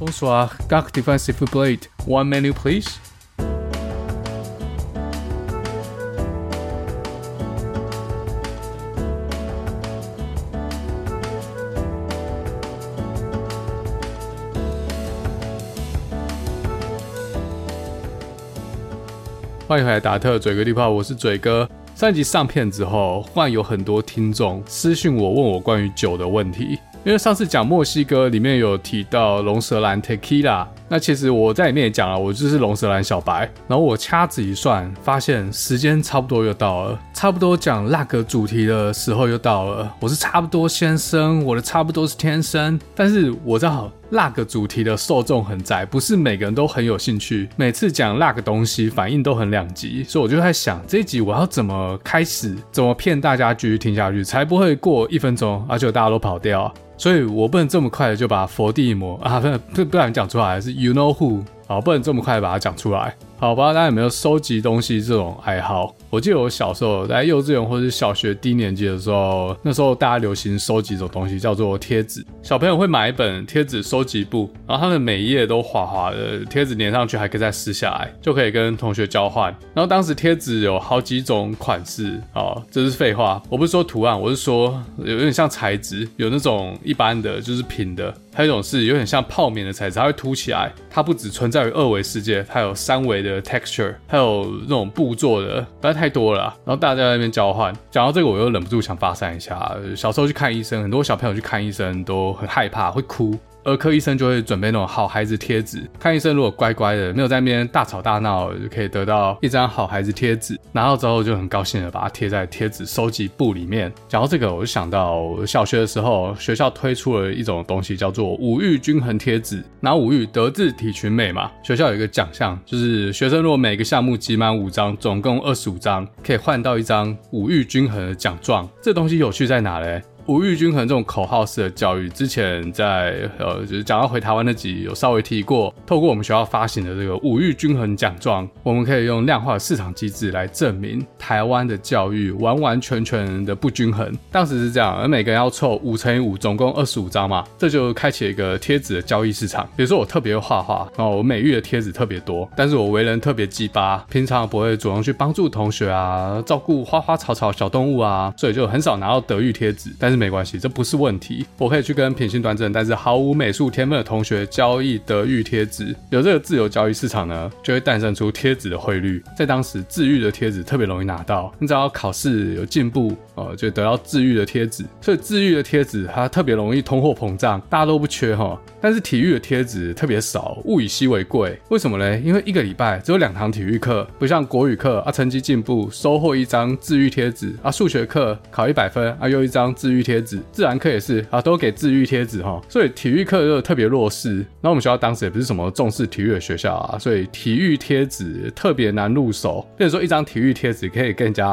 Bonsoir, Dark Defensive Blade. One menu, please. 欢迎回来，达特嘴哥地炮，我是嘴哥。上一集上片之后，忽然有很多听众私信我，问我关于酒的问题。因为上次讲墨西哥里面有提到龙舌兰 Tequila，那其实我在里面也讲了，我就是龙舌兰小白。然后我掐指一算，发现时间差不多又到了，差不多讲那个主题的时候又到了。我是差不多先生，我的差不多是天生，但是我正好那个主题的受众很窄，不是每个人都很有兴趣。每次讲那个东西，反应都很两极，所以我就在想，这一集我要怎么开始，怎么骗大家继续听下去，才不会过一分钟，而且大家都跑掉。所以我不能这么快的就把佛地魔啊，不不不然讲出来是 You know who，好，不能这么快的把它讲出来。好，不知道大家有没有收集东西这种爱好？我记得我小时候在幼稚园或者是小学低年级的时候，那时候大家流行收集一种东西，叫做贴纸。小朋友会买一本贴纸收集簿，然后他们每一页都滑滑的，贴纸粘上去还可以再撕下来，就可以跟同学交换。然后当时贴纸有好几种款式，哦，这是废话，我不是说图案，我是说有点像材质，有那种一般的就是平的，还有一种是有点像泡棉的材质，它会凸起来。它不只存在于二维世界，它有三维的 texture，还有那种布做的，但太多了，然后大家在那边交换。讲到这个，我又忍不住想发散一下。小时候去看医生，很多小朋友去看医生都很害怕，会哭。儿科医生就会准备那种好孩子贴纸，看医生如果乖乖的，没有在那边大吵大闹，就可以得到一张好孩子贴纸。拿到之后就很高兴的把它贴在贴纸收集簿里面。讲到这个，我就想到小学的时候，学校推出了一种东西叫做五育均衡贴纸。拿五育德智体群美嘛，学校有一个奖项，就是学生如果每个项目集满五张，总共二十五张，可以换到一张五育均衡的奖状。这东西有趣在哪嘞？五育均衡这种口号式的教育，之前在呃，就是讲到回台湾那集有稍微提过。透过我们学校发行的这个五育均衡奖状，我们可以用量化的市场机制来证明台湾的教育完完全全的不均衡。当时是这样，而每个人要凑五乘以五，总共二十五张嘛，这就开启一个贴纸的交易市场。比如说我特别会画画，然后我美育的贴纸特别多，但是我为人特别鸡巴，平常不会主动去帮助同学啊，照顾花花草草小动物啊，所以就很少拿到德育贴纸。但是没关系，这不是问题。我可以去跟品性端正，但是毫无美术天分的同学交易德育贴纸。有这个自由交易市场呢，就会诞生出贴纸的汇率。在当时，智育的贴纸特别容易拿到。你只要考试有进步呃，就得到智育的贴纸。所以智育的贴纸它特别容易通货膨胀，大家都不缺哈。但是体育的贴纸特别少，物以稀为贵。为什么呢？因为一个礼拜只有两堂体育课，不像国语课啊，成绩进步收获一张智育贴纸啊，数学课考一百分啊，又一张智贴纸。自然课也是啊，都给治愈贴纸哈，所以体育课就特别弱势。那我们学校当时也不是什么重视体育的学校啊，所以体育贴纸特别难入手。比如说一张体育贴纸可以跟人家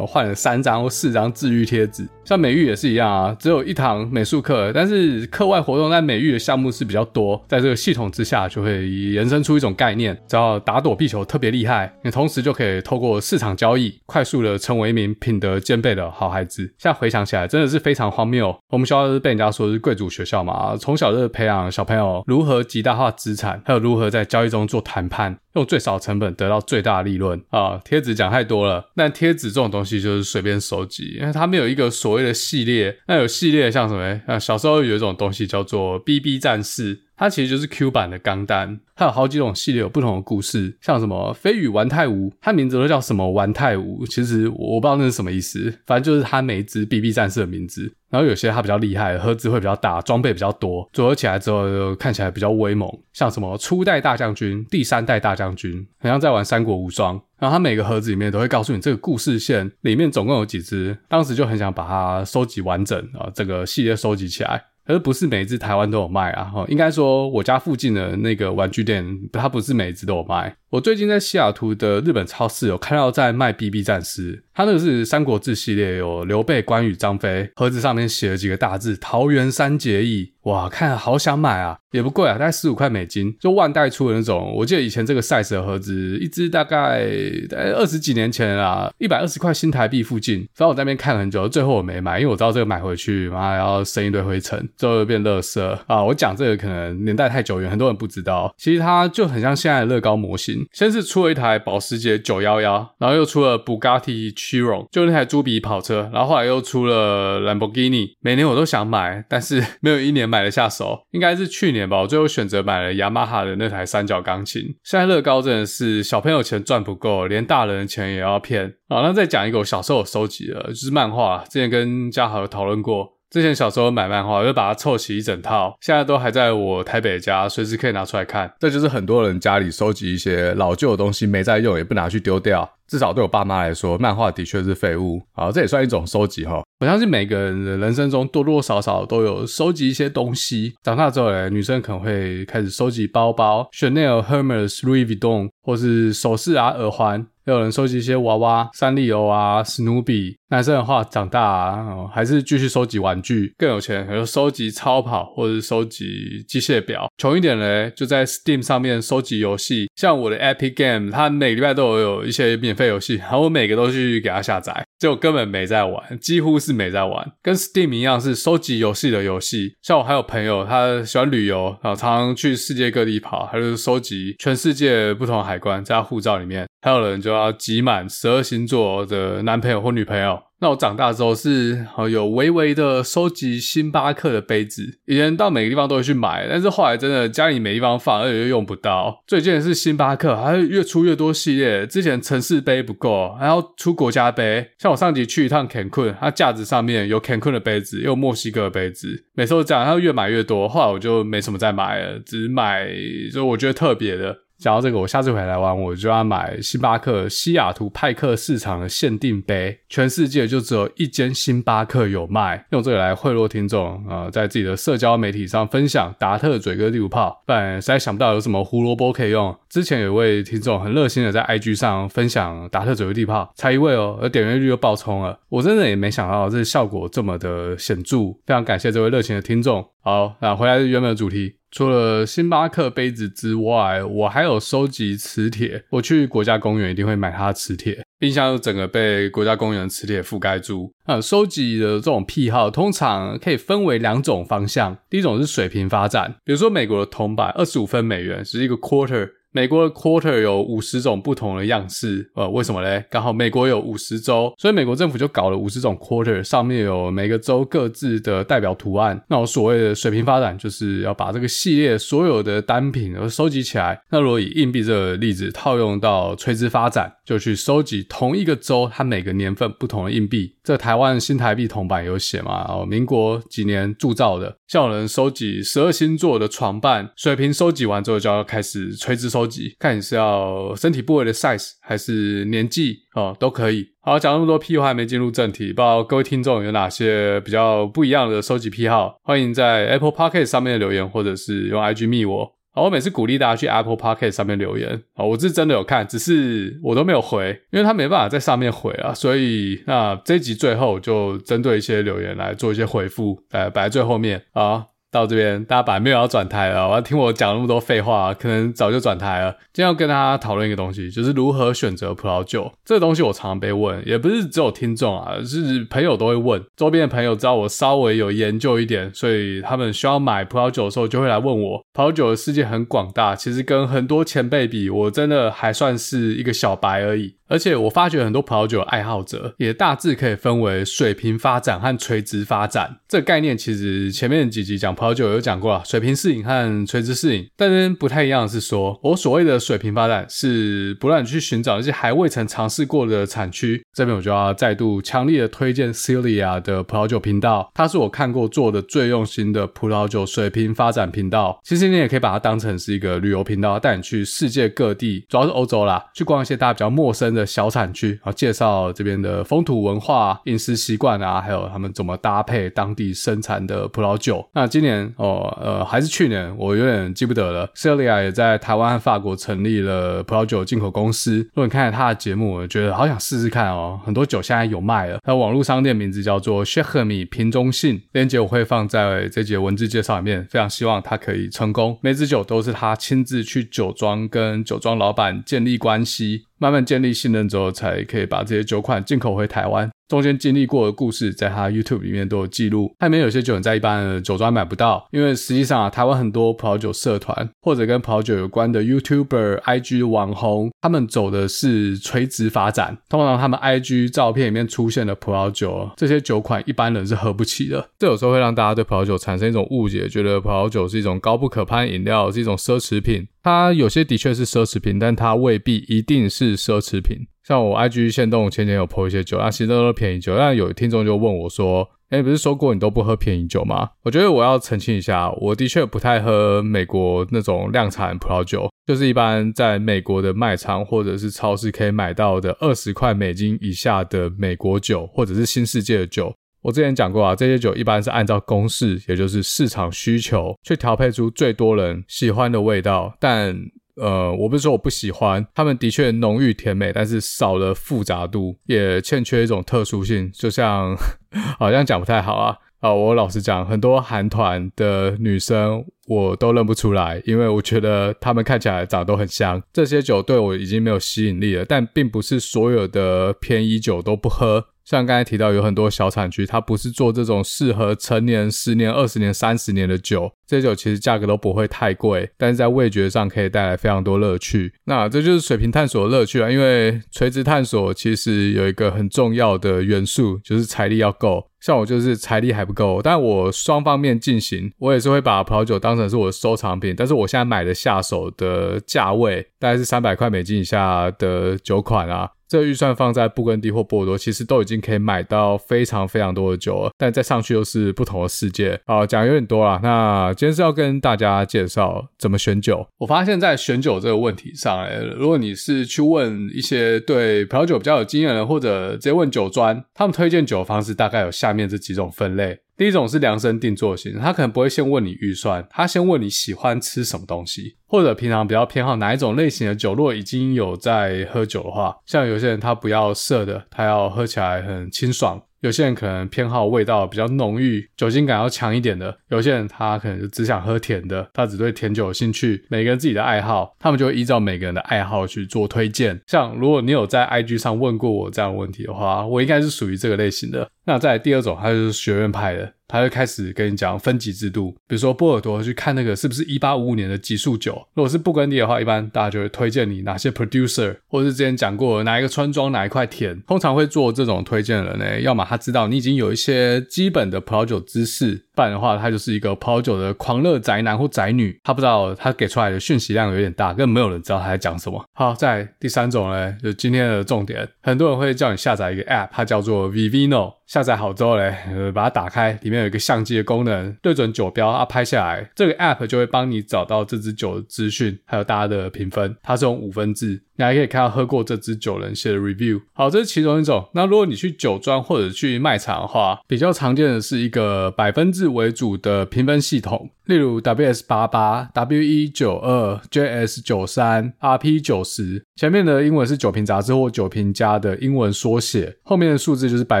换了三张或四张治愈贴纸。像美育也是一样啊，只有一堂美术课，但是课外活动在美育的项目是比较多。在这个系统之下，就会延伸出一种概念，只要打躲避球特别厉害，你同时就可以透过市场交易，快速的成为一名品德兼备的好孩子。现在回想起来，真的是非常荒谬。我们学校是被人家说是贵族学校嘛，从小就是培养小朋友如何极大化资产，还有如何在交易中做谈判。用最少成本得到最大的利润啊！贴纸讲太多了，但贴纸这种东西就是随便收集，因为它没有一个所谓的系列。那有系列像什么？啊，小时候有一种东西叫做 BB 战士。它其实就是 Q 版的钢弹，它有好几种系列，有不同的故事，像什么飞羽丸太吾，它名字都叫什么丸太吾，其实我不知道那是什么意思，反正就是它每一只 BB 战士的名字。然后有些它比较厉害，盒子会比较大，装备比较多，组合起来之后就看起来比较威猛，像什么初代大将军、第三代大将军，好像在玩三国无双。然后它每个盒子里面都会告诉你这个故事线里面总共有几只，当时就很想把它收集完整啊，这个系列收集起来。而不是每一只台湾都有卖啊，哈，应该说我家附近的那个玩具店，它不是每一只都有卖。我最近在西雅图的日本超市有看到在卖 BB 战士，它那个是《三国志》系列，有刘备、关羽、张飞，盒子上面写了几个大字“桃园三结义”。哇，看了好想买啊，也不贵啊，大概十五块美金，就万代出的那种。我记得以前这个 size 的盒子，一支大概大概二十几年前啊，一百二十块新台币附近。反正我在那边看了很久，最后我没买，因为我知道这个买回去，妈要生一堆灰尘，最后又变垃圾啊。我讲这个可能年代太久远，很多人不知道。其实它就很像现在的乐高模型，先是出了一台保时捷911，然后又出了 Bugatti Chiron，就那台猪鼻跑车，然后后来又出了 Lamborghini。每年我都想买，但是没有一年买得下手。应该是去年吧，我最后选择买了雅马哈的那台三角钢琴。现在乐高真的是小朋友钱赚不够，连大人的钱也要骗。好，那再讲一个我小时候收集的，就是漫画，之前跟嘉豪有讨论过。之前小时候买漫画，就把它凑齐一整套，现在都还在我台北家，随时可以拿出来看。这就是很多人家里收集一些老旧的东西，没在用，也不拿去丢掉。至少对我爸妈来说，漫画的确是废物。好，这也算一种收集哈。我相信每个人的人生中多多少少都有收集一些东西。长大之后呢，女生可能会开始收集包包，Chanel、Hermes、Louis Vuitton，或是首饰啊、耳环。有人收集一些娃娃、三丽鸥啊、史努比。男生的话，长大啊，还是继续收集玩具。更有钱，可能收集超跑，或者是收集机械表。穷一点嘞，就在 Steam 上面收集游戏。像我的 Epic Game，它每个礼拜都有有一些免费游戏，然后我每个都去给它下载，结果根本没在玩，几乎是没在玩。跟 Steam 一样，是收集游戏的游戏。像我还有朋友，他喜欢旅游，然后常常去世界各地跑，他就收集全世界不同海关在他护照里面。还有人就要集满十二星座的男朋友或女朋友。那我长大之后是有微微的收集星巴克的杯子，以前到每个地方都会去买，但是后来真的家里没地方放，而且又用不到。最近是星巴克还越出越多系列，之前城市杯不够，还要出国家杯。像我上集去一趟 Cancun，它架子上面有 Cancun 的杯子，有墨西哥的杯子，每次都这样，它越买越多。后来我就没什么再买了，只买就我觉得特别的。讲到这个，我下次回来玩，我就要买星巴克西雅图派克市场的限定杯，全世界就只有一间星巴克有卖，用这个来贿赂听众啊、呃，在自己的社交媒体上分享达特嘴哥地图炮，不然实在想不到有什么胡萝卜可以用。之前有位听众很热心的在 IG 上分享达特嘴哥地图炮，才一位哦，而点阅率又爆冲了，我真的也没想到这效果这么的显著，非常感谢这位热情的听众。好，那回来原本的主题。除了星巴克杯子之外，我还有收集磁铁。我去国家公园一定会买它的磁铁，冰箱整个被国家公园的磁铁覆盖住。啊，收集的这种癖好通常可以分为两种方向。第一种是水平发展，比如说美国的铜板二十五分美元是一个 quarter。美国的 quarter 有五十种不同的样式，呃，为什么嘞？刚好美国有五十州，所以美国政府就搞了五十种 quarter，上面有每个州各自的代表图案。那我所谓的水平发展，就是要把这个系列所有的单品都收集起来。那如果以硬币这个例子套用到垂直发展，就去收集同一个州它每个年份不同的硬币。这台湾新台币铜板有写嘛？哦，民国几年铸造的。像有人收集十二星座的床伴，水平收集完之后就要开始垂直收。集，看你是要身体部位的 size 还是年纪哦，都可以。好，讲那么多屁话还没进入正题，不知道各位听众有哪些比较不一样的收集癖好？欢迎在 Apple Podcast 上面留言，或者是用 IG 密我。好，我每次鼓励大家去 Apple Podcast 上面留言。啊，我是真的有看，只是我都没有回，因为他没办法在上面回啊。所以那这一集最后就针对一些留言来做一些回复，呃摆在最后面啊。到这边，大家本来没有要转台了，我要听我讲那么多废话，可能早就转台了。今天要跟大家讨论一个东西，就是如何选择葡萄酒。这个东西我常常被问，也不是只有听众啊，是朋友都会问。周边的朋友知道我稍微有研究一点，所以他们需要买葡萄酒的时候，就会来问我。葡萄酒的世界很广大，其实跟很多前辈比，我真的还算是一个小白而已。而且我发觉很多葡萄酒爱好者也大致可以分为水平发展和垂直发展。这个概念其实前面几集讲葡萄酒有讲过啊，水平适应和垂直适应。但是不太一样的是说，我所谓的水平发展是不断去寻找一些还未曾尝试过的产区。这边我就要再度强烈的推荐 Celia 的葡萄酒频道，它是我看过做的最用心的葡萄酒水平发展频道。其实你也可以把它当成是一个旅游频道，带你去世界各地，主要是欧洲啦，去逛一些大家比较陌生。的小产区，然后介绍这边的风土文化、饮食习惯啊，还有他们怎么搭配当地生产的葡萄酒。那今年哦，呃，还是去年，我有点记不得了。Celia 也在台湾和法国成立了葡萄酒进口公司。如果你看了他的节目，我觉得好想试试看哦。很多酒现在有卖了，那网络商店名字叫做 Cher-Ami 瓶中信，链接我会放在这节文字介绍里面。非常希望他可以成功，每支酒都是他亲自去酒庄跟酒庄老板建立关系。慢慢建立信任之后，才可以把这些酒款进口回台湾。中间经历过的故事，在他 YouTube 里面都有记录。里面有些酒很在一般的酒庄买不到，因为实际上啊，台湾很多葡萄酒社团或者跟葡萄酒有关的 YouTuber、IG 网红，他们走的是垂直发展。通常他们 IG 照片里面出现的葡萄酒，这些酒款一般人是喝不起的。这有时候会让大家对葡萄酒产生一种误解，觉得葡萄酒是一种高不可攀饮料，是一种奢侈品。它有些的确是奢侈品，但它未必一定是奢侈品。像我 IG 限动前年有 po 一些酒，那其实都是便宜酒。但有听众就问我说：“诶，不是说过你都不喝便宜酒吗？”我觉得我要澄清一下，我的确不太喝美国那种量产葡萄酒，就是一般在美国的卖场或者是超市可以买到的二十块美金以下的美国酒，或者是新世界的酒。我之前讲过啊，这些酒一般是按照公式，也就是市场需求，去调配出最多人喜欢的味道。但呃，我不是说我不喜欢，他们的确浓郁甜美，但是少了复杂度，也欠缺一种特殊性。就像 好像讲不太好啊。啊，我老实讲，很多韩团的女生我都认不出来，因为我觉得她们看起来长得都很香。这些酒对我已经没有吸引力了，但并不是所有的便宜酒都不喝。像刚才提到，有很多小产区，它不是做这种适合成年、十年、二十年、三十年的酒。这些酒其实价格都不会太贵，但是在味觉上可以带来非常多乐趣。那这就是水平探索的乐趣啊！因为垂直探索其实有一个很重要的元素，就是财力要够。像我就是财力还不够，但我双方面进行，我也是会把葡萄酒当成是我的收藏品。但是我现在买的下手的价位大概是三百块美金以下的酒款啊。这个预算放在布根地或波尔多，其实都已经可以买到非常非常多的酒了。但再上去又是不同的世界。好，讲有点多了。那今天是要跟大家介绍怎么选酒。我发现，在选酒这个问题上，哎，如果你是去问一些对葡萄酒比较有经验的，或者直接问酒专，他们推荐酒的方式大概有下面这几种分类。第一种是量身定做型，他可能不会先问你预算，他先问你喜欢吃什么东西，或者平常比较偏好哪一种类型的酒。如果已经有在喝酒的话，像有些人他不要涩的，他要喝起来很清爽。有些人可能偏好味道比较浓郁、酒精感要强一点的；有些人他可能就只想喝甜的，他只对甜酒有兴趣。每个人自己的爱好，他们就会依照每个人的爱好去做推荐。像如果你有在 IG 上问过我这样的问题的话，我应该是属于这个类型的。那在第二种，他就是学院派的。他就开始跟你讲分级制度，比如说波尔多去看那个是不是一八五五年的级数酒，如果是布根地的话，一般大家就会推荐你哪些 producer，或者是之前讲过哪一个村庄哪一块田，通常会做这种推荐的人呢，要么他知道你已经有一些基本的葡萄酒知识，不然的话他就是一个葡萄酒的狂热宅男或宅女，他不知道他给出来的讯息量有点大，根本没有人知道他在讲什么。好，在第三种呢，就今天的重点，很多人会叫你下载一个 app，它叫做 Vivino。下载好之后嘞，把它打开，里面有一个相机的功能，对准酒标啊，拍下来，这个 app 就会帮你找到这支酒的资讯，还有大家的评分，它是用五分制。你还可以看到喝过这支酒人写的 review。好，这是其中一种。那如果你去酒庄或者去卖场的话，比较常见的是一个百分制为主的评分系统，例如 WS 八八、WE 九二、JS 九三、RP 九十。前面的英文是酒评杂志或酒评家的英文缩写，后面的数字就是百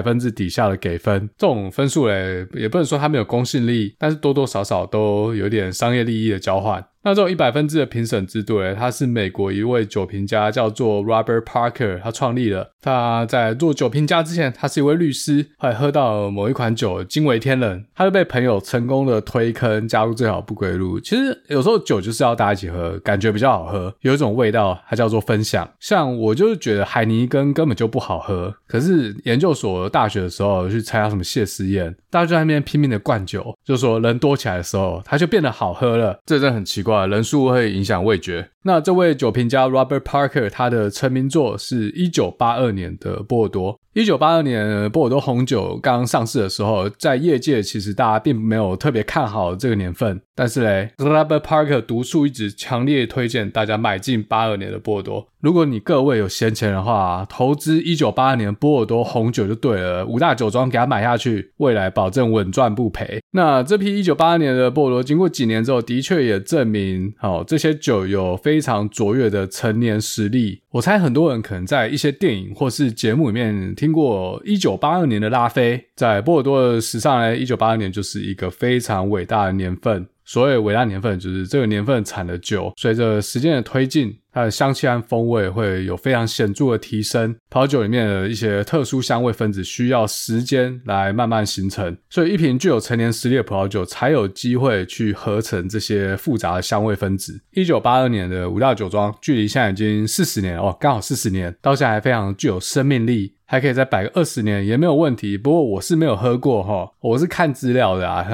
分制底下的给分。这种分数嘞，也不能说它没有公信力，但是多多少少都有点商业利益的交换。那这种一百分制的评审制度呢，它是美国一位酒评家叫做 Robert Parker，他创立了。他在做酒评家之前，他是一位律师，后来喝到某一款酒惊为天人，他就被朋友成功的推坑，加入最好不归路。其实有时候酒就是要大家一起喝，感觉比较好喝，有一种味道，它叫做分享。像我就是觉得海尼根根本就不好喝，可是研究所大学的时候去参加什么谢师宴，大家就在那边拼命的灌酒，就说人多起来的时候，它就变得好喝了。这真的很奇怪。啊人数会影响味觉。那这位酒评家 Robert Parker，他的成名作是一九八二年的波尔多。一九八二年波尔多红酒刚上市的时候，在业界其实大家并没有特别看好这个年份，但是嘞，Robert Parker 独树一帜，强烈推荐大家买进八二年的波尔多。如果你各位有闲钱的话，投资一九八二年波尔多红酒就对了，五大酒庄给它买下去，未来保证稳赚不赔。那这批一九八二年的波尔多，经过几年之后，的确也证明，好，这些酒有非常卓越的陈年实力。我猜很多人可能在一些电影或是节目里面听过一九八二年的拉菲，在波尔多的史上呢，一九八二年就是一个非常伟大的年份。所谓伟大年份，就是这个年份产的酒，随着时间的推进，它的香气和风味会有非常显著的提升。葡萄酒里面的一些特殊香味分子需要时间来慢慢形成，所以一瓶具有陈年实力的葡萄酒才有机会去合成这些复杂的香味分子。一九八二年的五大酒庄，距离现在已经四十年了哦，刚好四十年，到现在还非常具有生命力。还可以再摆个二十年也没有问题，不过我是没有喝过哈，我是看资料的啊，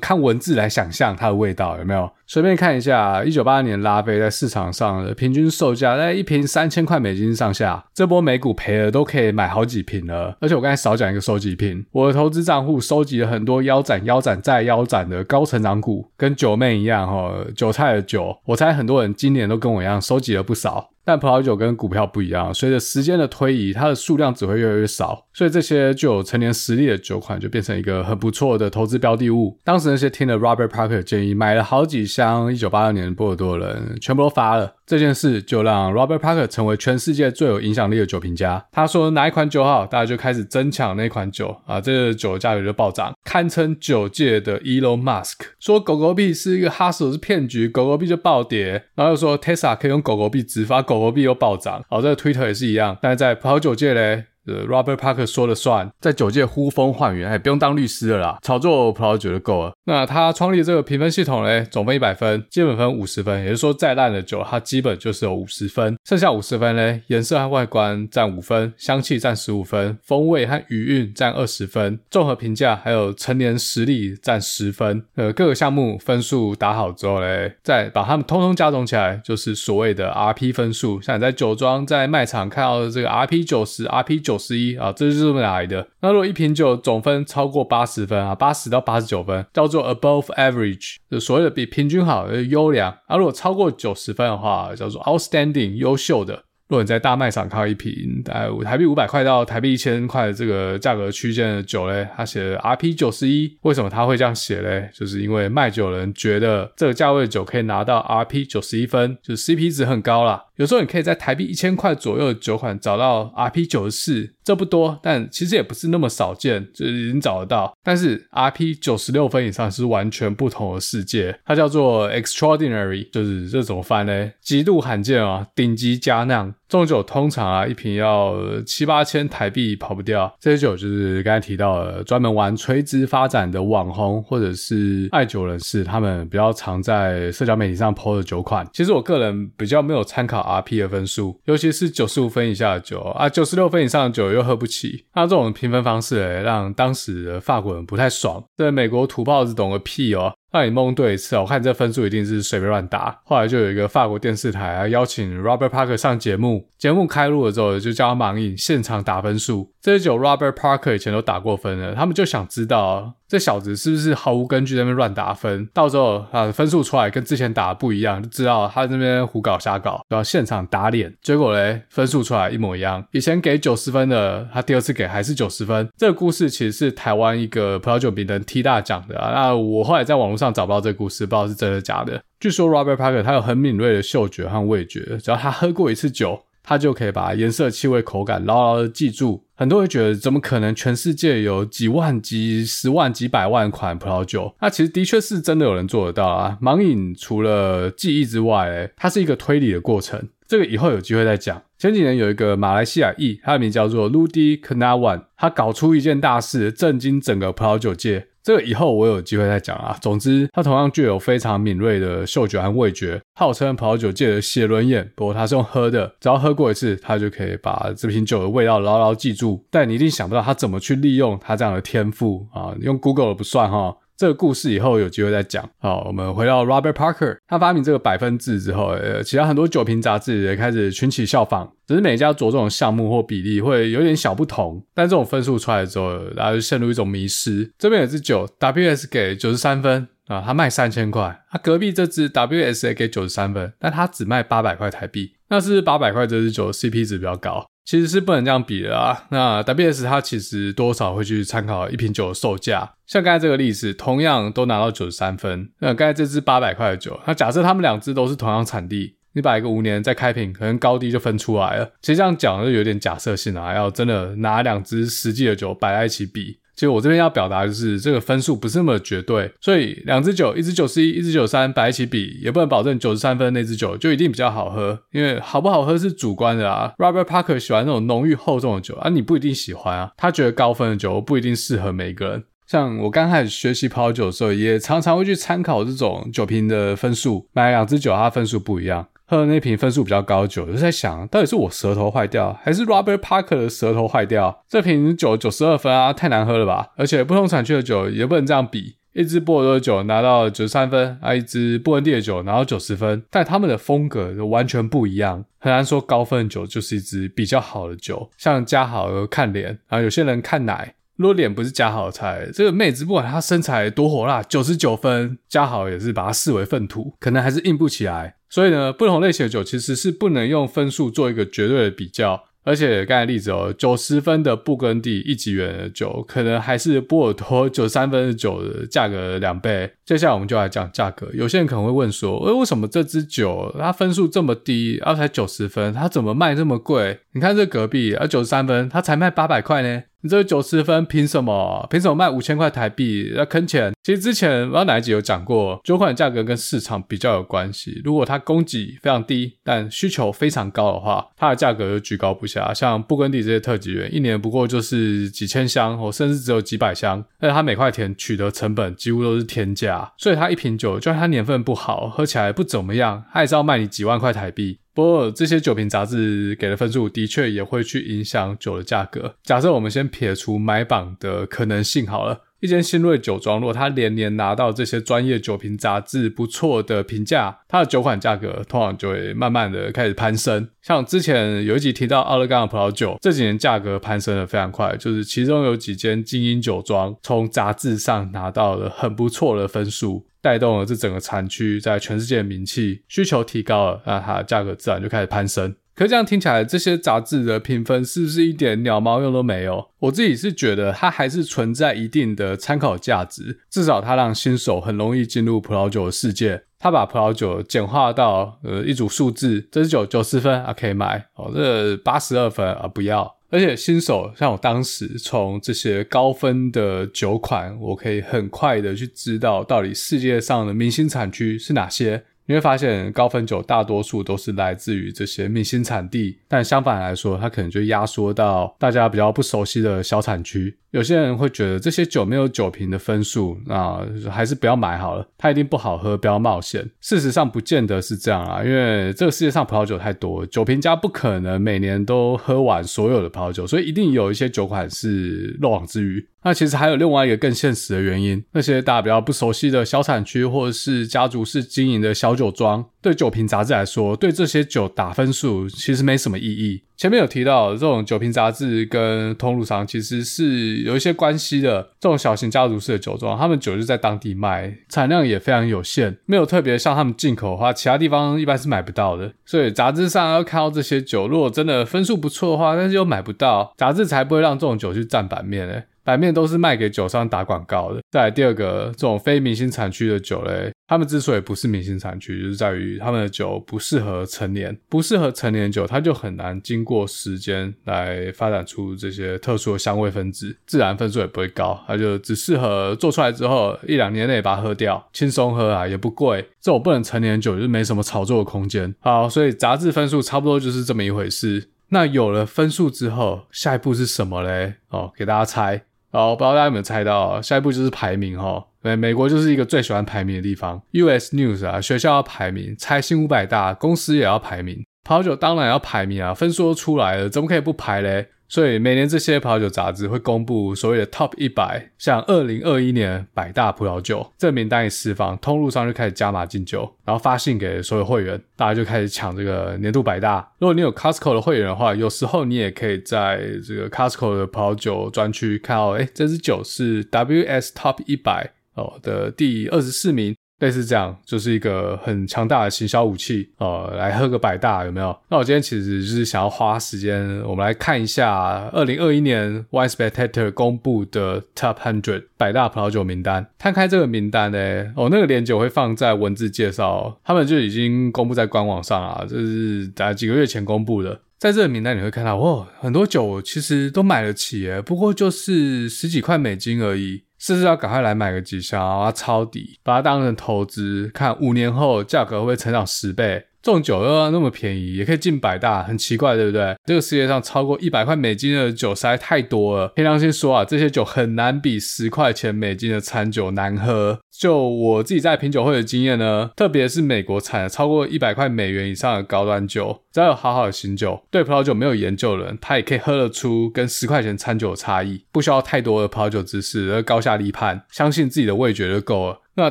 看文字来想象它的味道有没有？随便看一下，一九八二年拉菲在市场上的平均售价在一瓶三千块美金上下，这波美股赔了都可以买好几瓶了。而且我刚才少讲一个收集品，我的投资账户收集了很多腰斩、腰斩再腰斩的高成长股，跟九妹一样哈，韭菜的韭，我猜很多人今年都跟我一样收集了不少。但葡萄酒跟股票不一样，随着时间的推移，它的数量只会越来越少，所以这些具有成年实力的酒款就变成一个很不错的投资标的物。当时那些听了 Robert Parker 建议，买了好几箱一九八二年波尔多人，全部都发了。这件事就让 Robert Parker 成为全世界最有影响力的酒评家。他说哪一款酒好，大家就开始争抢那款酒啊，这酒的价格就暴涨，堪称酒界的 Elon Musk。说狗狗币是一个哈手是骗局，狗狗币就暴跌。然后又说 Tesla 可以用狗狗币直发，狗狗币又暴涨。好，这个 Twitter 也是一样，但是在葡萄酒界嘞。呃，Robert Parker 说了算，在酒界呼风唤雨，哎，不用当律师了啦，炒作葡萄酒就够了。那他创立这个评分系统嘞，总分一百分，基本分五十分，也就是说再烂的酒，它基本就是有五十分，剩下五十分嘞，颜色和外观占五分，香气占十五分，风味和余韵占二十分，综合评价还有陈年实力占十分。呃，各个项目分数打好之后嘞，再把它们通通加总起来，就是所谓的 RP 分数。像你在酒庄、在卖场看到的这个 RP 九十、RP 九。九十一啊，这就是这么来的。那如果一瓶酒总分超过八十分啊，八十到八十九分，叫做 above average，就所谓的比平均好，优良。啊，如果超过九十分的话，叫做 outstanding，优秀的。如果你在大卖场看到一瓶大概台币五百块到台币一千块的这个价格区间的酒嘞，它写 RP 九十一，为什么它会这样写嘞？就是因为卖酒人觉得这个价位的酒可以拿到 RP 九十一分，就是 CP 值很高啦。有时候你可以在台币一千块左右的酒款找到 RP 九十四，这不多，但其实也不是那么少见，就是已经找得到。但是 RP 九十六分以上是完全不同的世界，它叫做 extraordinary，就是这种翻呢，极度罕见啊，顶级佳酿。这种酒通常啊，一瓶要七八千台币跑不掉。这些酒就是刚才提到的，专门玩垂直发展的网红或者是爱酒人士，他们比较常在社交媒体上 po 的酒款。其实我个人比较没有参考 RP 的分数，尤其是九十五分以下的酒啊，九十六分以上的酒又喝不起。那这种评分方式诶，让当时的法国人不太爽。这美国土炮子懂个屁哦！那你蒙对一次，我看这分数一定是随便乱打。后来就有一个法国电视台啊邀请 Robert Parker 上节目，节目开录了之后就叫他盲饮，现场打分数。这些酒 Robert Parker 以前都打过分了，他们就想知道这小子是不是毫无根据在那边乱打分，到时候啊分数出来跟之前打的不一样，就知道他在那边胡搞瞎搞，然后现场打脸。结果嘞，分数出来一模一样，以前给九十分的，他第二次给还是九十分。这个故事其实是台湾一个葡萄酒名人 T 大讲的啊，那我后来在网络。上找不到这个故事，不知道是真的假的。据说 Robert Parker 他有很敏锐的嗅觉和味觉，只要他喝过一次酒，他就可以把颜色、气味、口感牢牢的记住。很多人觉得，怎么可能全世界有几万、几十万、几百万款葡萄酒？那其实的确是真的有人做得到啊。盲饮除了记忆之外，它是一个推理的过程。这个以后有机会再讲。前几年有一个马来西亚裔，他的名叫做 Rudy k n a w a n 他搞出一件大事，震惊整个葡萄酒界。这个以后我有机会再讲啊。总之，它同样具有非常敏锐的嗅觉和味觉，号称葡萄酒界的写轮眼。不过它是用喝的，只要喝过一次，它就可以把这瓶酒的味道牢牢记住。但你一定想不到它怎么去利用它这样的天赋啊！用 Google 不算哈，这个故事以后有机会再讲。好，我们回到 Robert Parker，他发明这个百分制之后，呃，其他很多酒瓶杂志也开始群起效仿，只是每家着重的项目或比例会有点小不同。但这种分数出来之后，大家就陷入一种迷失。这边有支酒，WS 给九十三分啊，他卖三千块。他隔壁这支 WS 也给九十三分，但他只卖八百块台币。那是八百块这支酒 CP 值比较高。其实是不能这样比的啊。那 WS 它其实多少会去参考一瓶酒的售价，像刚才这个例子，同样都拿到九十三分。那刚才这支八百块的酒，那假设他们两支都是同样产地，你摆一个五年再开瓶，可能高低就分出来了。其实这样讲就有点假设性了啊，要真的拿两支实际的酒摆在一起比。其实我这边要表达的就是这个分数不是那么绝对，所以两支酒，一支九十一，一支九十三，摆一起比，也不能保证九十三分那支酒就一定比较好喝，因为好不好喝是主观的啊。Robert Parker 喜欢那种浓郁厚重的酒啊，你不一定喜欢啊。他觉得高分的酒不一定适合每一个人。像我刚开始学习葡萄酒的时候，也常常会去参考这种酒瓶的分数，买两支酒，它分数不一样。喝的那瓶分数比较高的酒，就在想到底是我舌头坏掉，还是 Robert Parker 的舌头坏掉？这瓶酒九十二分啊，太难喝了吧！而且不同产区的酒也不能这样比，一支波尔多的酒拿到九十三分，啊，一支布恩地的酒拿到九十分，但他们的风格都完全不一样，很难说高分的酒就是一支比较好的酒。像嘉豪看脸，然后有些人看奶。如果脸不是加好菜，这个妹子不管她身材多火辣，九十九分，加好也是把她视为粪土，可能还是硬不起来。所以呢，不同类型的酒其实是不能用分数做一个绝对的比较。而且刚才例子哦，九十分的布根地一级园的酒，可能还是波尔多九十三分的酒的价格两倍。接下来我们就来讲价格。有些人可能会问说，诶，为什么这支酒它分数这么低，而才九十分，它怎么卖这么贵？你看这隔壁啊，九十三分，它才卖八百块呢。你这九十分凭什么？凭什么卖五千块台币要坑钱？其实之前不知道哪一集有讲过，酒款价格跟市场比较有关系。如果它供给非常低，但需求非常高的话，它的价格就居高不下。像布根地这些特级园，一年不过就是几千箱，或甚至只有几百箱，而且它每块田取得成本几乎都是天价，所以它一瓶酒，就算它年份不好，喝起来不怎么样，它也是要卖你几万块台币。不过这些酒瓶杂志给的分数的确也会去影响酒的价格。假设我们先撇除买榜的可能性好了，一间新锐酒庄，如果它连年拿到这些专业酒瓶杂志不错的评价，它的酒款价格通常就会慢慢的开始攀升。像之前有一集提到奥勒冈的葡萄酒，这几年价格攀升的非常快，就是其中有几间精英酒庄从杂志上拿到了很不错的分数。带动了这整个产区在全世界的名气，需求提高了，那它价格自然就开始攀升。可这样听起来，这些杂志的评分是不是一点鸟毛用都没有？我自己是觉得它还是存在一定的参考价值，至少它让新手很容易进入葡萄酒的世界。它把葡萄酒简化到呃一组数字，这支酒九十分啊可以买哦，这八十二分啊不要。而且新手像我当时从这些高分的酒款，我可以很快的去知道到底世界上的明星产区是哪些。你会发现高分酒大多数都是来自于这些明星产地，但相反来说，它可能就压缩到大家比较不熟悉的小产区。有些人会觉得这些酒没有酒瓶的分数，那还是不要买好了，它一定不好喝，不要冒险。事实上不见得是这样啊，因为这个世界上葡萄酒太多，酒瓶家不可能每年都喝完所有的葡萄酒，所以一定有一些酒款是漏网之鱼。那其实还有另外一个更现实的原因，那些大家比较不熟悉的小产区或者是家族式经营的小酒庄，对酒瓶杂志来说，对这些酒打分数其实没什么意义。前面有提到，这种酒瓶杂志跟通路商其实是有一些关系的。这种小型家族式的酒庄，他们酒就在当地卖，产量也非常有限，没有特别向他们进口的话，其他地方一般是买不到的。所以杂志上要看到这些酒，如果真的分数不错的话，但是又买不到，杂志才不会让这种酒去占版面诶。版面都是卖给酒商打广告的。再来第二个，这种非明星产区的酒嘞，他们之所以不是明星产区，就是在于他们的酒不适合陈年，不适合陈年酒，它就很难经过时间来发展出这些特殊的香味分子，自然分数也不会高，它就只适合做出来之后一两年内把它喝掉，轻松喝啊，也不贵。这种不能陈年酒就是没什么炒作的空间。好，所以杂志分数差不多就是这么一回事。那有了分数之后，下一步是什么嘞？哦，给大家猜。好，不知道大家有没有猜到，下一步就是排名哈。美美国就是一个最喜欢排名的地方。US News 啊，学校要排名，财新五百大，公司也要排名，葡萄酒当然要排名啊，分数都出来了，怎么可以不排嘞？所以每年这些葡萄酒杂志会公布所谓的 Top 一百，像二零二一年百大葡萄酒，这名单一释放，通路上就开始加码进酒，然后发信给所有会员，大家就开始抢这个年度百大。如果你有 Costco 的会员的话，有时候你也可以在这个 Costco 的葡萄酒专区看到，哎，这支酒是 WS Top 一百哦的第二十四名。类似这样，就是一个很强大的行销武器，呃，来喝个百大有没有？那我今天其实就是想要花时间，我们来看一下二零二一年 Wine Spectator 公布的 Top Hundred 百大葡萄酒名单。摊开这个名单呢，哦，那个链接我会放在文字介绍，他们就已经公布在官网上了，这是大概几个月前公布的。在这个名单你会看到，哦，很多酒其实都买得起耶，不过就是十几块美金而已。是不是要赶快来买个几箱，啊抄底，把它当成投资，看五年后价格会不会成长十倍？这种酒又要那么便宜，也可以进百大，很奇怪，对不对？这个世界上超过一百块美金的酒实在太多了。凭良心说啊，这些酒很难比十块钱美金的餐酒难喝。就我自己在品酒会的经验呢，特别是美国产的超过一百块美元以上的高端酒，只要有好好的醒酒，对葡萄酒没有研究的人，他也可以喝得出跟十块钱餐酒的差异。不需要太多的葡萄酒知识，而高下立判，相信自己的味觉就够了。那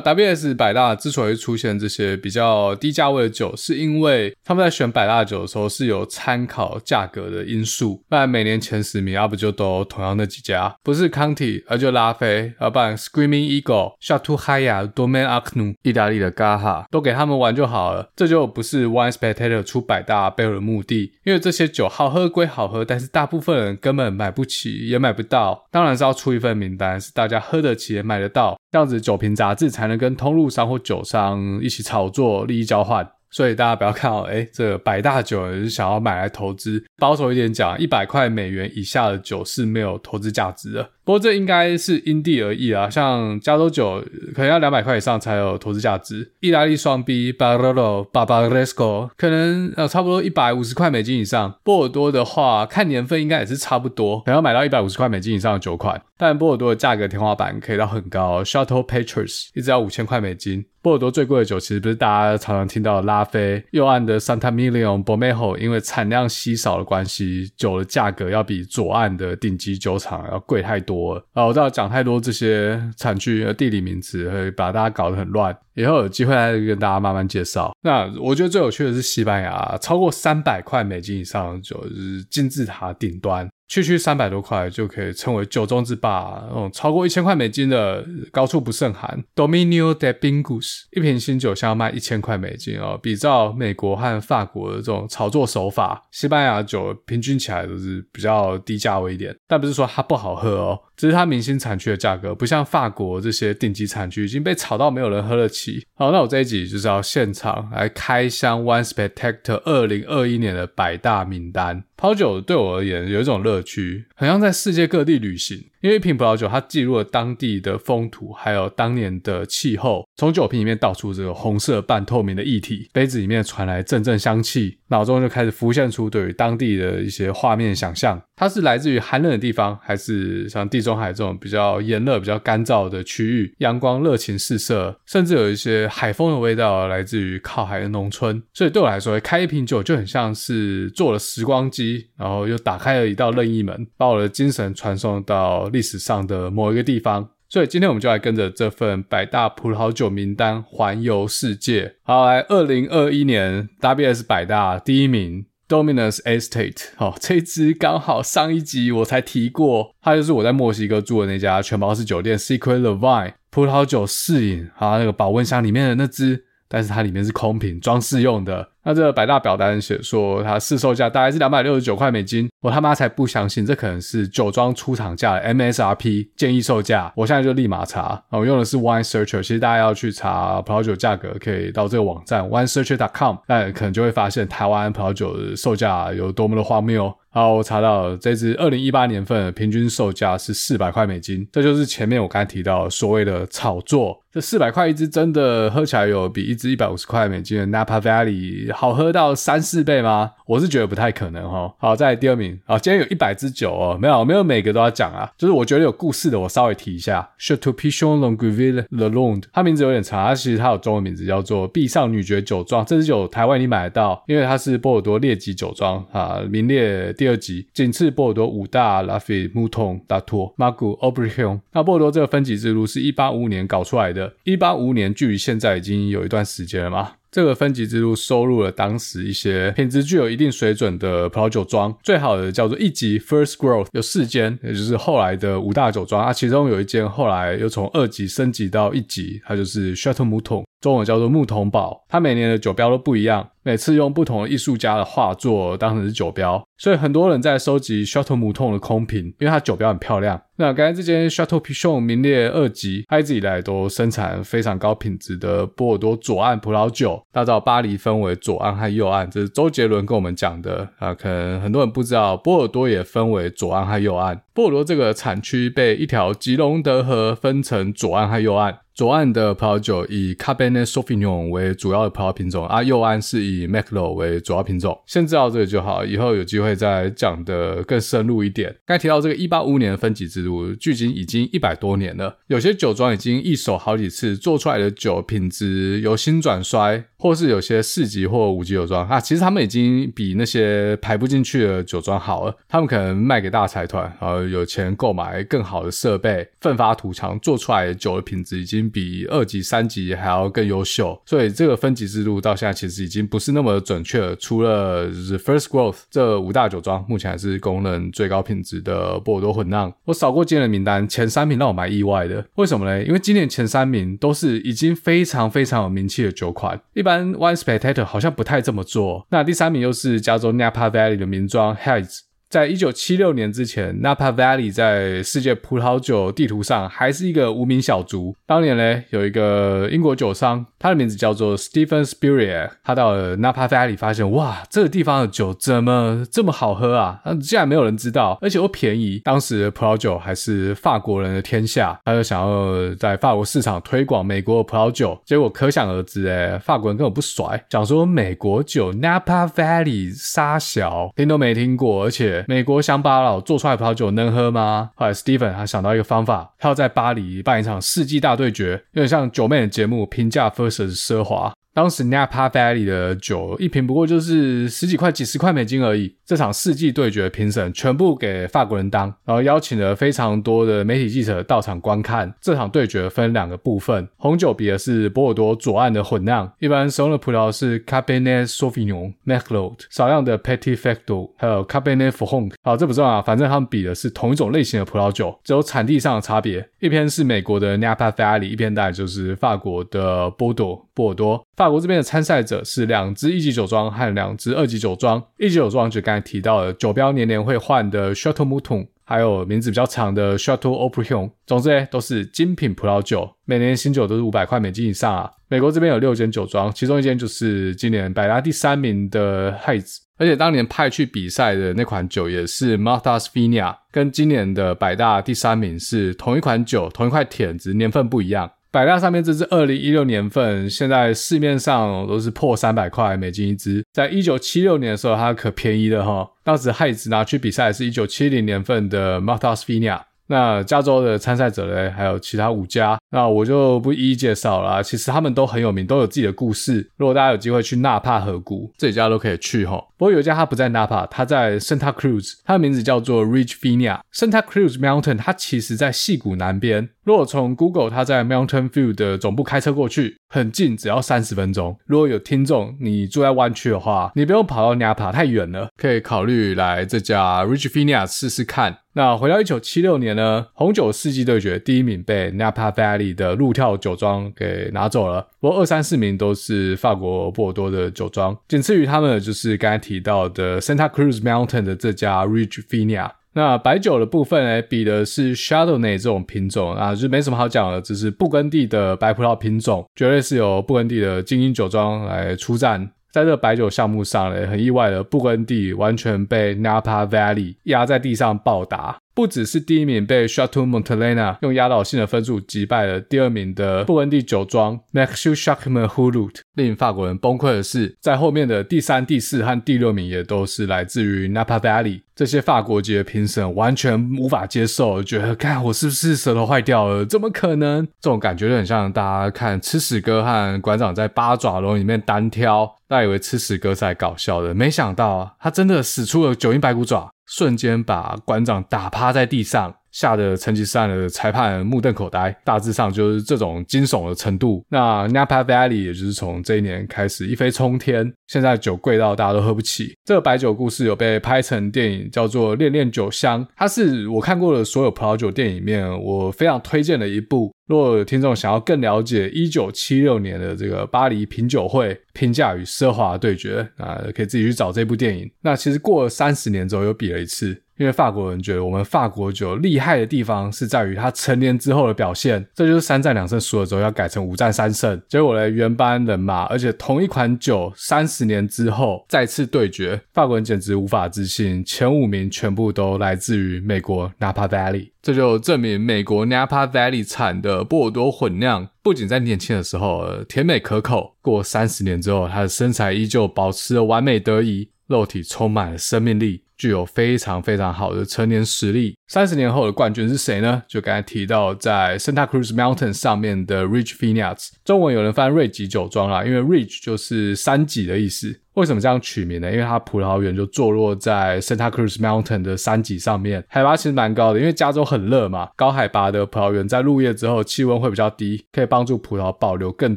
WS 百大之所以出现这些比较低价位的酒，是因为他们在选百大酒的时候是有参考价格的因素。不然每年前十名要不就都同样那几家，不是康体，而就拉菲，要不然 Screaming Eagle、Chateau Haya、Domaine Acnu、意大利的 Gaha 都给他们玩就好了。这就不是 Wine Spectator 出百大背后的目的，因为这些酒好喝归好喝，但是大部分人根本买不起，也买不到。当然是要出一份名单，是大家喝得起也买得到。这样子酒瓶杂志才能跟通路商或酒商一起炒作，利益交换。所以大家不要看到，哎，这百大酒是想要买来投资。保守一点讲，一百块美元以下的酒是没有投资价值的。不过这应该是因地而异啊，像加州酒可能要两百块以上才有投资价值。意大利双 B Barolo Barbaresco 可能呃差不多一百五十块美金以上。波尔多的话，看年份应该也是差不多，可能要买到一百五十块美金以上的酒款。但波尔多的价格天花板可以到很高，Château Petrus 一直要五千块美金。波尔多最贵的酒其实不是大家常常听到的拉菲，右岸的 Sant'Emilion Bormejo，因为产量稀少的关系，酒的价格要比左岸的顶级酒厂要贵太多我。啊，我知道讲太多这些产区和地理名词会把大家搞得很乱，以后有机会再跟大家慢慢介绍。那我觉得最有趣的是西班牙，超过三百块美金以上，就是金字塔顶端。区区三百多块就可以称为酒中之霸，那种超过一千块美金的高处不胜寒。Dominio de Bingus，一瓶新酒想要卖一千块美金哦，比照美国和法国的这种炒作手法，西班牙酒平均起来都是比较低价位一点，但不是说它不好喝哦。只是它明星产区的价格不像法国这些顶级产区已经被炒到没有人喝得起。好，那我这一集就是要现场来开箱 One Spectator 二零二一年的百大名单。泡酒对我而言有一种乐趣，很像在世界各地旅行。因为一瓶葡萄酒，它记录了当地的风土，还有当年的气候。从酒瓶里面倒出这个红色半透明的液体，杯子里面传来阵阵香气，脑中就开始浮现出对于当地的一些画面想象。它是来自于寒冷的地方，还是像地中海这种比较炎热、比较干燥的区域？阳光热情四射，甚至有一些海风的味道来自于靠海的农村。所以对我来说，开一瓶酒就很像是坐了时光机，然后又打开了一道任意门，把我的精神传送到历史上的某一个地方。所以今天我们就来跟着这份百大葡萄酒名单环游世界。好，来，二零二一年 WS 百大第一名。Dominus Estate，哦，这支刚好上一集我才提过，它就是我在墨西哥住的那家全包式酒店 Secret La Vine 葡萄酒试饮，啊，那个保温箱里面的那支，但是它里面是空瓶装饰用的。那这个百大表单写说，它市售价大概是两百六十九块美金，我他妈才不相信，这可能是酒庄出厂价 MSRP 建议售价。我现在就立马查，我用的是 Wine Searcher，其实大家要去查葡萄酒价格，可以到这个网站 WineSearcher.com，那可能就会发现台湾葡萄酒的售价有多么的荒谬。好，我查到这支二零一八年份的平均售价是四百块美金，这就是前面我刚才提到所谓的炒作。这四百块一支真的喝起来有比一支一百五十块美金的 Napa Valley 好喝到三四倍吗？我是觉得不太可能哈。好，再来第二名啊，今天有一百支酒哦，没有没有每个都要讲啊，就是我觉得有故事的，我稍微提一下。Château Pichon Longueville Lalonde，它名字有点长，它其实它有中文名字叫做碧上女爵酒庄。这支酒台湾你买得到，因为它是波尔多列级酒庄啊，名列第第二级，仅次波尔多五大拉菲、穆通、达托、马古、奥布里雄。那波尔多这个分级制度是一八五五年搞出来的，一八五五年距离现在已经有一段时间了嘛。这个分级制度收录了当时一些品质具有一定水准的葡萄酒庄，最好的叫做一级 First Growth，有四间，也就是后来的五大酒庄啊，其中有一间后来又从二级升级到一级，它就是 Chateau Mouton，中文叫做木桶堡，它每年的酒标都不一样。每次用不同的艺术家的画作当成是酒标，所以很多人在收集 Château 木桶的空瓶，因为它酒标很漂亮。那刚才这间 Château Pichon 名列二级，它一直以来都生产非常高品质的波尔多左岸葡萄酒，打造巴黎分为左岸和右岸，这是周杰伦跟我们讲的啊。可能很多人不知道，波尔多也分为左岸和右岸。波尔多这个产区被一条吉隆德河分成左岸和右岸。左岸的葡萄酒以 Cabernet Sauvignon 为主要的葡萄品种，而、啊、右岸是以 Merlot 为主要品种。先知道这个就好，以后有机会再讲得更深入一点。刚才提到这个一八五五年的分级制度，距今已经一百多年了。有些酒庄已经一手好几次，做出来的酒品质由兴转衰。或是有些四级或五级酒庄啊，其实他们已经比那些排不进去的酒庄好了。他们可能卖给大财团，然后有钱购买更好的设备，奋发图强，做出来的酒的品质已经比二级、三级还要更优秀。所以这个分级制度到现在其实已经不是那么准确了。除了就是 First Growth 这五大酒庄，目前还是公认最高品质的波尔多混酿。我扫过今年的名单，前三名让我蛮意外的。为什么呢？因为今年前三名都是已经非常非常有名气的酒款，一般。Wine Spectator 好像不太这么做。那第三名又是加州 Napa Valley 的名庄 Heitz。在一九七六年之前，Napa Valley 在世界葡萄酒地图上还是一个无名小卒。当年呢，有一个英国酒商，他的名字叫做 Stephen Spurrier，他到了 Napa Valley 发现，哇，这个地方的酒怎么这么好喝啊？竟然没有人知道，而且又便宜。当时葡萄酒还是法国人的天下，他就想要在法国市场推广美国的葡萄酒。结果可想而知，哎，法国人根本不甩，讲说美国酒 Napa Valley 沙小，听都没听过，而且。美国乡巴佬做出来葡萄酒能喝吗？后来 Steven 他想到一个方法，他要在巴黎办一场世纪大对决，有点像九妹的节目，平价 versus 奢华。当时 Napa Valley 的酒一瓶不过就是十几块、几十块美金而已。这场世纪对决评审全部给法国人当，然后邀请了非常多的媒体记者到场观看。这场对决分两个部分，红酒比的是波尔多左岸的混酿，一般使用的葡萄是 Cabernet Sauvignon、Merlot，少量的 Petit Verdot，还有 Cabernet Franc。好，这不重要，反正他们比的是同一种类型的葡萄酒，只有产地上的差别。一篇是美国的 Napa Valley，一篇大概就是法国的波多波尔多。法国这边的参赛者是两支一级酒庄和两支二级酒庄。一级酒庄就刚才提到的酒标年年会换的 Château Mouton，还有名字比较长的 Château Haut-Brion。总之呢，都是精品葡萄酒，每年新酒都是五百块美金以上啊。美国这边有六间酒庄，其中一间就是今年百大第三名的 Heitz，而且当年派去比赛的那款酒也是 Martha's v i n e a 跟今年的百大第三名是同一款酒，同一块田，子年份不一样。百大上面这只二零一六年份，现在市面上都是破三百块美金一只。在一九七六年的时候，它可便宜的哈。当时害子拿去比赛是一九七零年份的 martha svinia。那加州的参赛者呢，还有其他五家，那我就不一一介绍了。其实他们都很有名，都有自己的故事。如果大家有机会去纳帕河谷，这几家都可以去哈。不过有一家它不在纳帕，它在 Santa Cruz，它的名字叫做 Ridge Vineyard。Santa Cruz Mountain 它其实在矽谷南边。如果从 Google 它在 Mountain View 的总部开车过去，很近，只要三十分钟。如果有听众你住在湾区的话，你不用跑到纳帕太远了，可以考虑来这家 Ridge Vina 试试看。那回到一九七六年呢，红酒世纪对决第一名被 Napa Valley 的路跳酒庄给拿走了，不过二三四名都是法国波尔多的酒庄，仅次于他们的就是刚才提到的 Santa Cruz Mountain 的这家 Ridge Vineyard。那白酒的部分呢，比的是 Chardonnay 这种品种啊，就没什么好讲的，只是布根地的白葡萄品种，绝对是由布根地的精英酒庄来出战。在这白酒项目上呢，很意外的，布根地完全被 Napa Valley 压在地上暴打。不只是第一名被 s h a t o u Montelena 用压倒性的分数击败了第二名的布根地酒庄 m a x u s h a c k m a n h u l u t 令法国人崩溃的是，在后面的第三、第四和第六名也都是来自于 Napa Valley。这些法国籍的评审完全无法接受，觉得看我是不是舌头坏掉了？怎么可能？这种感觉就很像大家看吃屎哥和馆长在八爪龙里面单挑，大家以为吃屎哥在搞笑的，没想到他真的使出了九阴白骨爪，瞬间把馆长打趴在地上。吓得成吉思汗的裁判目瞪口呆，大致上就是这种惊悚的程度。那 Napa Valley 也就是从这一年开始一飞冲天，现在酒贵到大家都喝不起。这个白酒故事有被拍成电影，叫做《恋恋酒香》，它是我看过的所有葡萄酒电影里面我非常推荐的一部。如果有听众想要更了解一九七六年的这个巴黎品酒会评价与奢华的对决啊，可以自己去找这部电影。那其实过了三十年之后又比了一次。因为法国人觉得我们法国酒厉害的地方是在于它成年之后的表现，这就是三战两胜输了之后要改成五战三胜，结果呢，原班人马，而且同一款酒三十年之后再次对决，法国人简直无法置信，前五名全部都来自于美国 Napa Valley，这就证明美国 Napa Valley 产的波尔多混酿不仅在年轻的时候甜美可口，过三十年之后，它的身材依旧保持了完美得宜，肉体充满了生命力。具有非常非常好的成年实力。三十年后的冠军是谁呢？就刚才提到在 Santa Cruz Mountain 上面的 Ridge Vineyards，中文有人翻瑞吉酒庄啦，因为 Ridge 就是山脊的意思。为什么这样取名呢？因为它葡萄园就坐落在 Santa Cruz Mountain 的山脊上面，海拔其实蛮高的。因为加州很热嘛，高海拔的葡萄园在入夜之后气温会比较低，可以帮助葡萄保留更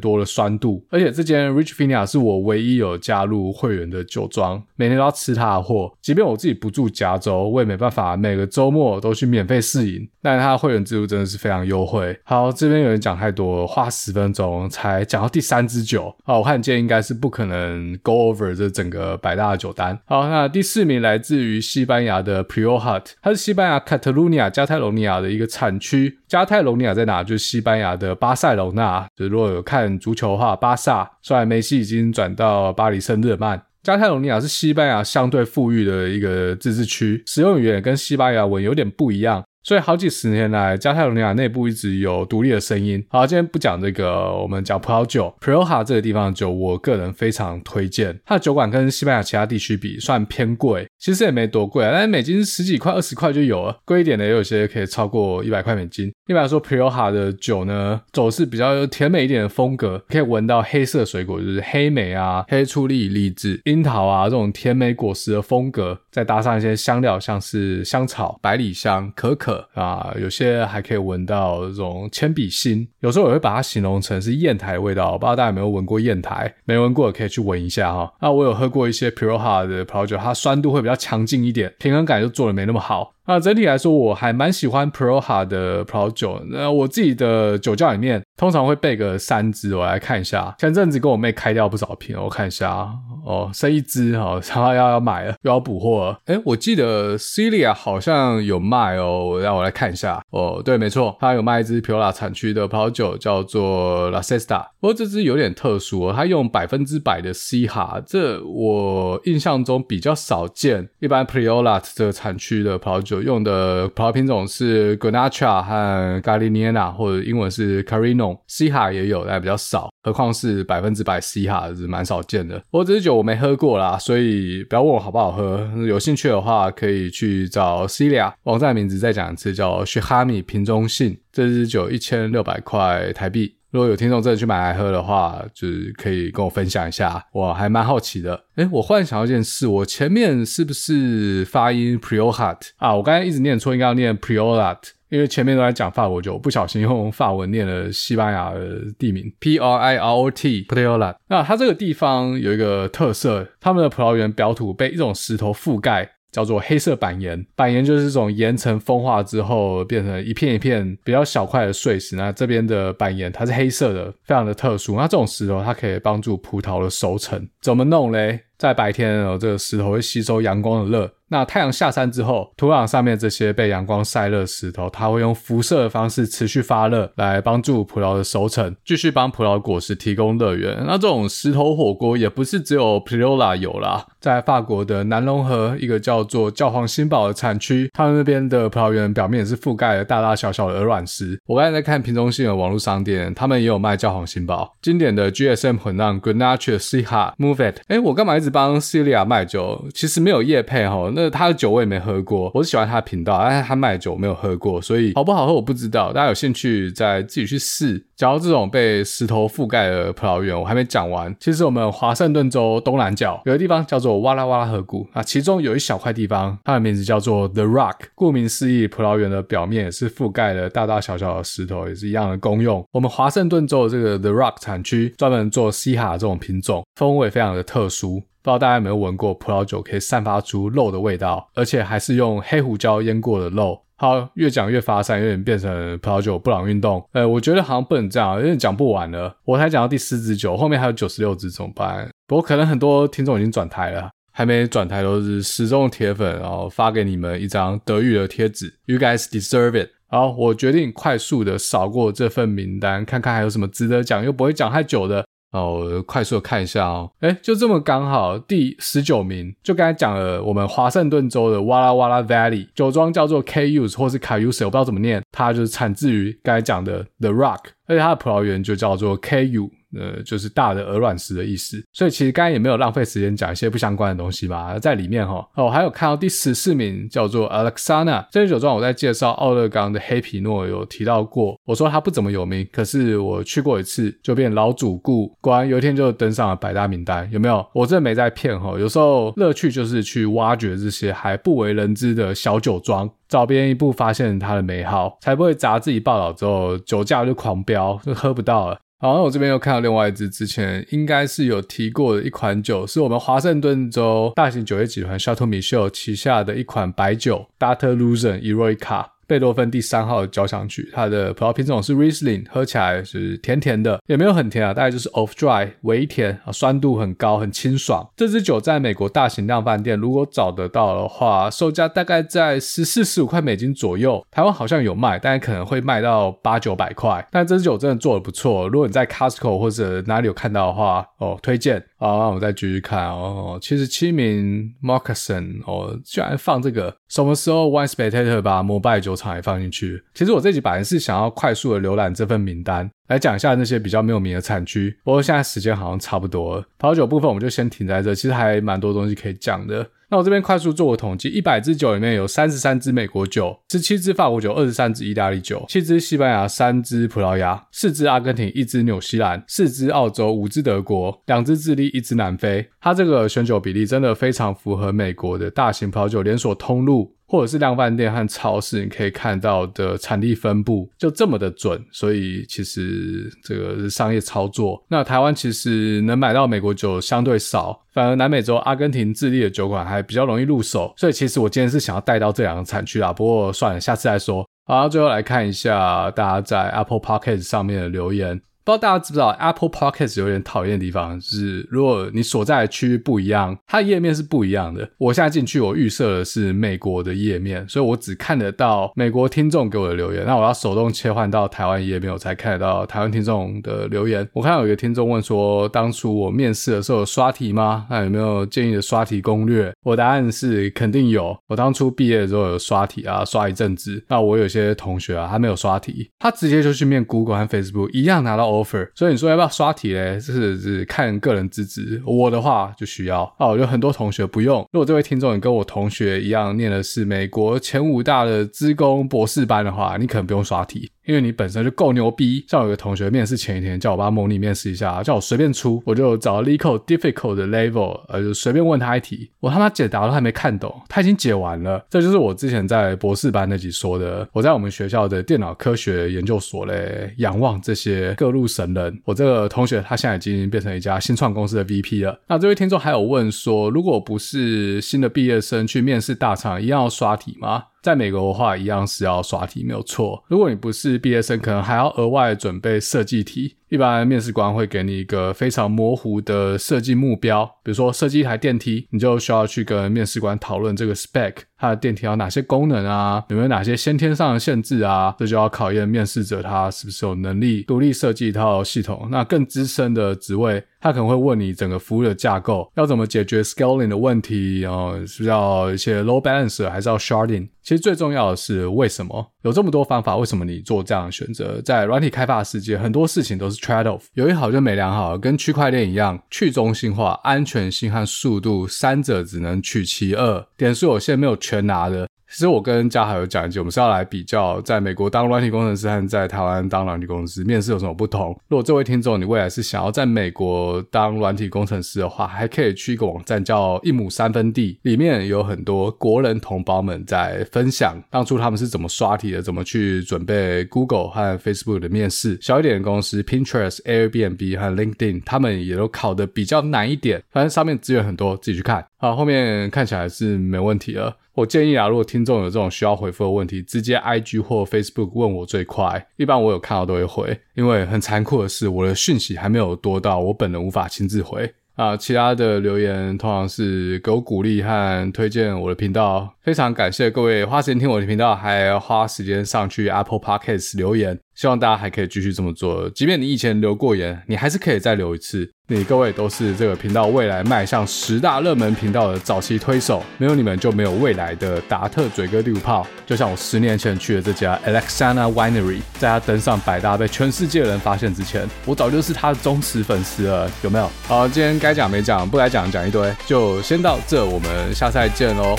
多的酸度。而且这间 Ridge Vineyard 是我唯一有加入会员的酒庄，每天都要吃它的货。即便我自己不住加州，我也没办法每个周末都去免费试饮。但它的会员制度真的是非常优惠。好，这边有人讲太多，花十分钟才讲到第三支酒。好，我看今天应该是不可能 go over。这整个百大的酒单，好，那第四名来自于西班牙的 Priorat，它是西班牙卡塔卢尼亚加泰罗尼亚的一个产区。加泰罗尼亚在哪？就是西班牙的巴塞隆纳。就如果有看足球的话，巴萨虽然梅西已经转到巴黎圣日耳曼，加泰罗尼亚是西班牙相对富裕的一个自治区，使用语言跟西班牙文有点不一样。所以好几十年来，加泰罗尼亚内部一直有独立的声音。好，今天不讲这个，我们讲葡萄酒。Rioja 这个地方的酒，我个人非常推荐。它的酒馆跟西班牙其他地区比，算偏贵，其实也没多贵，但是美金十几块、二十块就有了。贵一点的也有些可以超过一百块美金。一般来说，Rioja 的酒呢，走势比较甜美一点的风格，可以闻到黑色水果，就是黑莓啊、黑醋栗、李子、樱桃啊这种甜美果实的风格，再搭上一些香料，像是香草、百里香、可可。啊，有些还可以闻到这种铅笔芯，有时候我会把它形容成是砚台的味道。我不知道大家有没有闻过砚台，没闻过的可以去闻一下哈。那我有喝过一些 Pure h a r 的葡萄酒，它酸度会比较强劲一点，平衡感就做的没那么好。那整体来说，我还蛮喜欢 Rioja 的葡萄酒。那我自己的酒窖里面通常会备个三支，我来看一下。前阵子跟我妹开掉不少瓶，我看一下哦，剩一支哈，然后要要买了，又要补货了。诶，我记得 Celia 好像有卖哦，让我来看一下。哦，对，没错，它有卖一支 Rioja 产区的葡萄酒，叫做 La Cesta。不过这支有点特殊哦，它用百分之百的 C 哈这我印象中比较少见。一般 Rioja 这个产区的葡萄用的葡萄品种是 Grenache 和 Galiniana 或者英文是 Carino，西哈也有，但比较少。何况是百分之百 Syrah 是蛮少见的。不过这支酒我没喝过啦，所以不要问我好不好喝。有兴趣的话，可以去找 Celia 网站名字再讲一次，叫 Shehami 瓶中信。这支酒一千六百块台币。如果有听众真的去买来喝的话，就是可以跟我分享一下，我还蛮好奇的。诶，我忽然想到一件事，我前面是不是发音 Priorat 啊？我刚才一直念错，应该要念 Priorat，因为前面都在讲法国酒，不小心用法文念了西班牙的地名 P R I R O T Priorat。那它这个地方有一个特色，他们的葡萄园表土被一种石头覆盖。叫做黑色板岩，板岩就是这种岩层风化之后变成一片一片比较小块的碎石。那这边的板岩它是黑色的，非常的特殊。那这种石头它可以帮助葡萄的熟成，怎么弄嘞？在白天哦，这个石头会吸收阳光的热。那太阳下山之后，土壤上面这些被阳光晒热石头，它会用辐射的方式持续发热，来帮助葡萄的熟成，继续帮葡萄果实提供热源。那这种石头火锅也不是只有 Priorat 有啦，在法国的南隆河一个叫做教皇新堡的产区，他们那边的葡萄园表面也是覆盖了大大小小的鹅卵石。我刚才在看瓶中信的网络商店，他们也有卖教皇新堡经典的 GSM 混酿 Grenache Syrah Mourvèdre。哎，我干嘛一直帮 Celia 卖酒？其实没有叶配齁。那他的酒我也没喝过，我是喜欢他的频道，但是他卖的酒我没有喝过，所以好不好喝我不知道。大家有兴趣再自己去试。讲到这种被石头覆盖的葡萄园，我还没讲完。其实我们华盛顿州东南角有个地方叫做哇啦哇啦河谷啊，其中有一小块地方，它的名字叫做 The Rock。顾名思义，葡萄园的表面也是覆盖了大大小小的石头，也是一样的功用。我们华盛顿州的这个 The Rock 产区专门做西哈这种品种，风味非常的特殊。不知道大家有没有闻过葡萄酒可以散发出肉的味道，而且还是用黑胡椒腌过的肉。好，越讲越发散，有点变成葡萄酒布朗运动。呃，我觉得好像不能这样，有点讲不完了。我才讲到第四支酒，后面还有九十六支怎么办？不过可能很多听众已经转台了，还没转台都是死忠铁粉，然后发给你们一张德语的贴纸。You guys deserve it。好，我决定快速的扫过这份名单，看看还有什么值得讲又不会讲太久的。哦，我快速的看一下哦，诶，就这么刚好，第十九名，就刚才讲了，我们华盛顿州的哇啦哇啦 Valley 酒庄叫做 Kuse 或是 K use 我不知道怎么念，它就是产自于刚才讲的 The Rock，而且它的葡萄园就叫做 Ku。呃，就是大的鹅卵石的意思，所以其实刚才也没有浪费时间讲一些不相关的东西吧，在里面哈哦，还有看到第十四名叫做 Alexana 这支酒庄，我在介绍奥勒冈的黑皮诺有提到过，我说它不怎么有名，可是我去过一次就变老主顾，果然有一天就登上了百大名单，有没有？我真的没在骗哈，有时候乐趣就是去挖掘这些还不为人知的小酒庄，找别人一步发现它的美好，才不会砸自己报道之后酒价就狂飙，就喝不到了。好，那我这边又看到另外一支，之前应该是有提过的一款酒，是我们华盛顿州大型酒业集团 Chateau Michel 旗下的一款白酒 ——Dartuson Eroica。贝多芬第三号交响曲，它的葡萄品种是 Riesling，喝起来是甜甜的，也没有很甜啊，大概就是 off dry，微甜啊，酸度很高，很清爽。这支酒在美国大型量贩店如果找得到的话，售价大概在十四、十五块美金左右。台湾好像有卖，但可能会卖到八九百块。但这支酒真的做的不错，如果你在 Costco 或者哪里有看到的话，哦，推荐。好，那我们再继续看哦。七十七名 Moccasin 哦，居然放这个，什么时候 Wine Spectator 把摩拜酒厂也放进去？其实我这集本来是想要快速的浏览这份名单。来讲一下那些比较没有名的产区，不过现在时间好像差不多了。葡萄酒部分我们就先停在这，其实还蛮多东西可以讲的。那我这边快速做个统计，一百支酒里面有三十三支美国酒，十七支法国酒，二十三支意大利酒，七支西班牙，三支葡萄牙，四支阿根廷，一支纽西兰，四支澳洲，五支德国，两支智利，一支南非。它这个选酒比例真的非常符合美国的大型葡萄酒连锁通路。或者是量贩店和超市，你可以看到的产地分布就这么的准，所以其实这个是商业操作。那台湾其实能买到美国酒相对少，反而南美洲阿根廷、智利的酒馆还比较容易入手。所以其实我今天是想要带到这两个产区啦，不过算了，下次再说。好，最后来看一下大家在 Apple Podcast 上面的留言。不知道大家知不知道，Apple Podcast 有点讨厌的地方，是如果你所在的区域不一样，它的页面是不一样的。我现在进去，我预设的是美国的页面，所以我只看得到美国听众给我的留言。那我要手动切换到台湾页面，我才看得到台湾听众的留言。我看到有一个听众问说，当初我面试的时候有刷题吗？那有没有建议的刷题攻略？我答案是肯定有。我当初毕业的时候有刷题啊，刷一阵子。那我有些同学啊，他没有刷题，他直接就去面 Google 和 Facebook，一样拿到 offer，所以你说要不要刷题嘞？这是是看个人资质。我的话就需要啊，我觉得很多同学不用。如果这位听众你跟我同学一样念的是美国前五大的资工博士班的话，你可能不用刷题。因为你本身就够牛逼，像有个同学面试前一天叫我帮他模拟面试一下，叫我随便出，我就找 LeetCode difficult 的 level，呃，就随便问他一题，我他妈解答都还没看懂，他已经解完了。这就是我之前在博士班那集说的，我在我们学校的电脑科学研究所嘞，仰望这些各路神人。我这个同学他现在已经变成一家新创公司的 VP 了。那这位听众还有问说，如果不是新的毕业生去面试大厂，一样要刷题吗？在美国的话，一样是要刷题，没有错。如果你不是毕业生，可能还要额外准备设计题。一般面试官会给你一个非常模糊的设计目标，比如说设计一台电梯，你就需要去跟面试官讨论这个 spec，它的电梯有哪些功能啊，有没有哪些先天上的限制啊？这就要考验面试者他是不是有能力独立设计一套系统。那更资深的职位，他可能会问你整个服务的架构要怎么解决 scaling 的问题，然后是要一些 load balance 还是要 sharding？其实最重要的是为什么？有这么多方法，为什么你做这样的选择？在软体开发的世界，很多事情都是 trade off，有一好就没两好，跟区块链一样，去中心化、安全性和速度三者只能取其二，点数有限，没有全拿的。其实我跟嘉豪有讲一句，我们是要来比较，在美国当软体工程师和在台湾当软体工程师面试有什么不同。如果这位听众你未来是想要在美国当软体工程师的话，还可以去一个网站叫一亩三分地，里面有很多国人同胞们在分享当初他们是怎么刷题的，怎么去准备 Google 和 Facebook 的面试。小一点的公司 Pinterest、Airbnb 和 LinkedIn，他们也都考的比较难一点，反正上面资源很多，自己去看。好，后面看起来是没问题了。我建议啊，如果听众有这种需要回复的问题，直接 IG 或 Facebook 问我最快。一般我有看到都会回，因为很残酷的是，我的讯息还没有多到我本人无法亲自回啊。其他的留言通常是给我鼓励和推荐我的频道，非常感谢各位花时间听我的频道，还花时间上去 Apple Podcast 留言。希望大家还可以继续这么做，即便你以前留过言，你还是可以再留一次。你各位都是这个频道未来迈向十大热门频道的早期推手，没有你们就没有未来的达特嘴哥第五炮。就像我十年前去的这家 Alexana Winery，在他登上百大被全世界人发现之前，我早就是他的忠实粉丝了，有没有？好，今天该讲没讲，不该讲讲一堆，就先到这，我们下次再见喽。